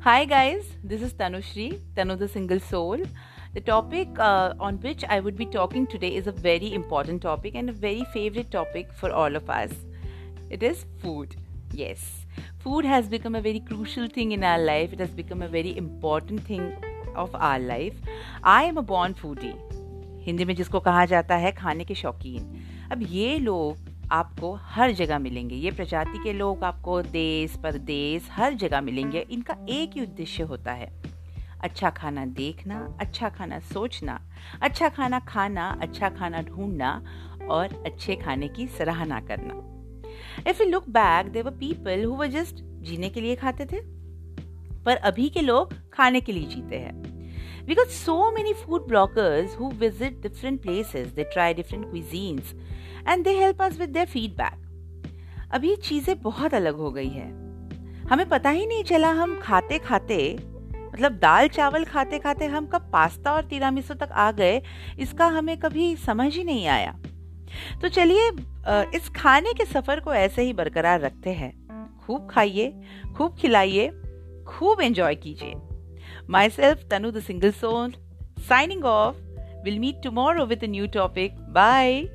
Hi, guys, this is Tanushri, Tanu the Single Soul. The topic uh, on which I would be talking today is a very important topic and a very favorite topic for all of us. It is food. Yes, food has become a very crucial thing in our life, it has become a very important thing of our life. I am a born foodie. Hindi में जिसको कहा जाता है खाने के शौकीन अब ये लोग आपको हर जगह मिलेंगे। ये प्रजाति के लोग आपको देश, परदेश, हर जगह मिलेंगे। इनका एक ही उद्देश्य होता है। अच्छा खाना देखना अच्छा खाना सोचना अच्छा खाना खाना अच्छा खाना ढूंढना और अच्छे खाने की सराहना करना। If you look back there were people who just जीने के लिए खाते थे, पर अभी के लोग खाने के लिए जीते हैं। We got so many food bloggers who visit different places, they try different cuisines, and they help us with their feedback. अभी चीज़ें बहुत अलग हो गई है। हमें पता ही नहीं चला हम खाते खाते मतलब दाल चावल खाते खाते हम कब पास्ता और तिरामिसु तक आ गए इसका हमें कभी समझ ही नहीं आया। तो चलिए इस खाने के सफ़र को ऐसे ही बरकरार रखते हैं। खूब खाइए खूब खिलाइए खूब एंजॉय कीजिए। Myself, Tanu the Single Soul, signing off. We'll meet tomorrow with a new topic. Bye.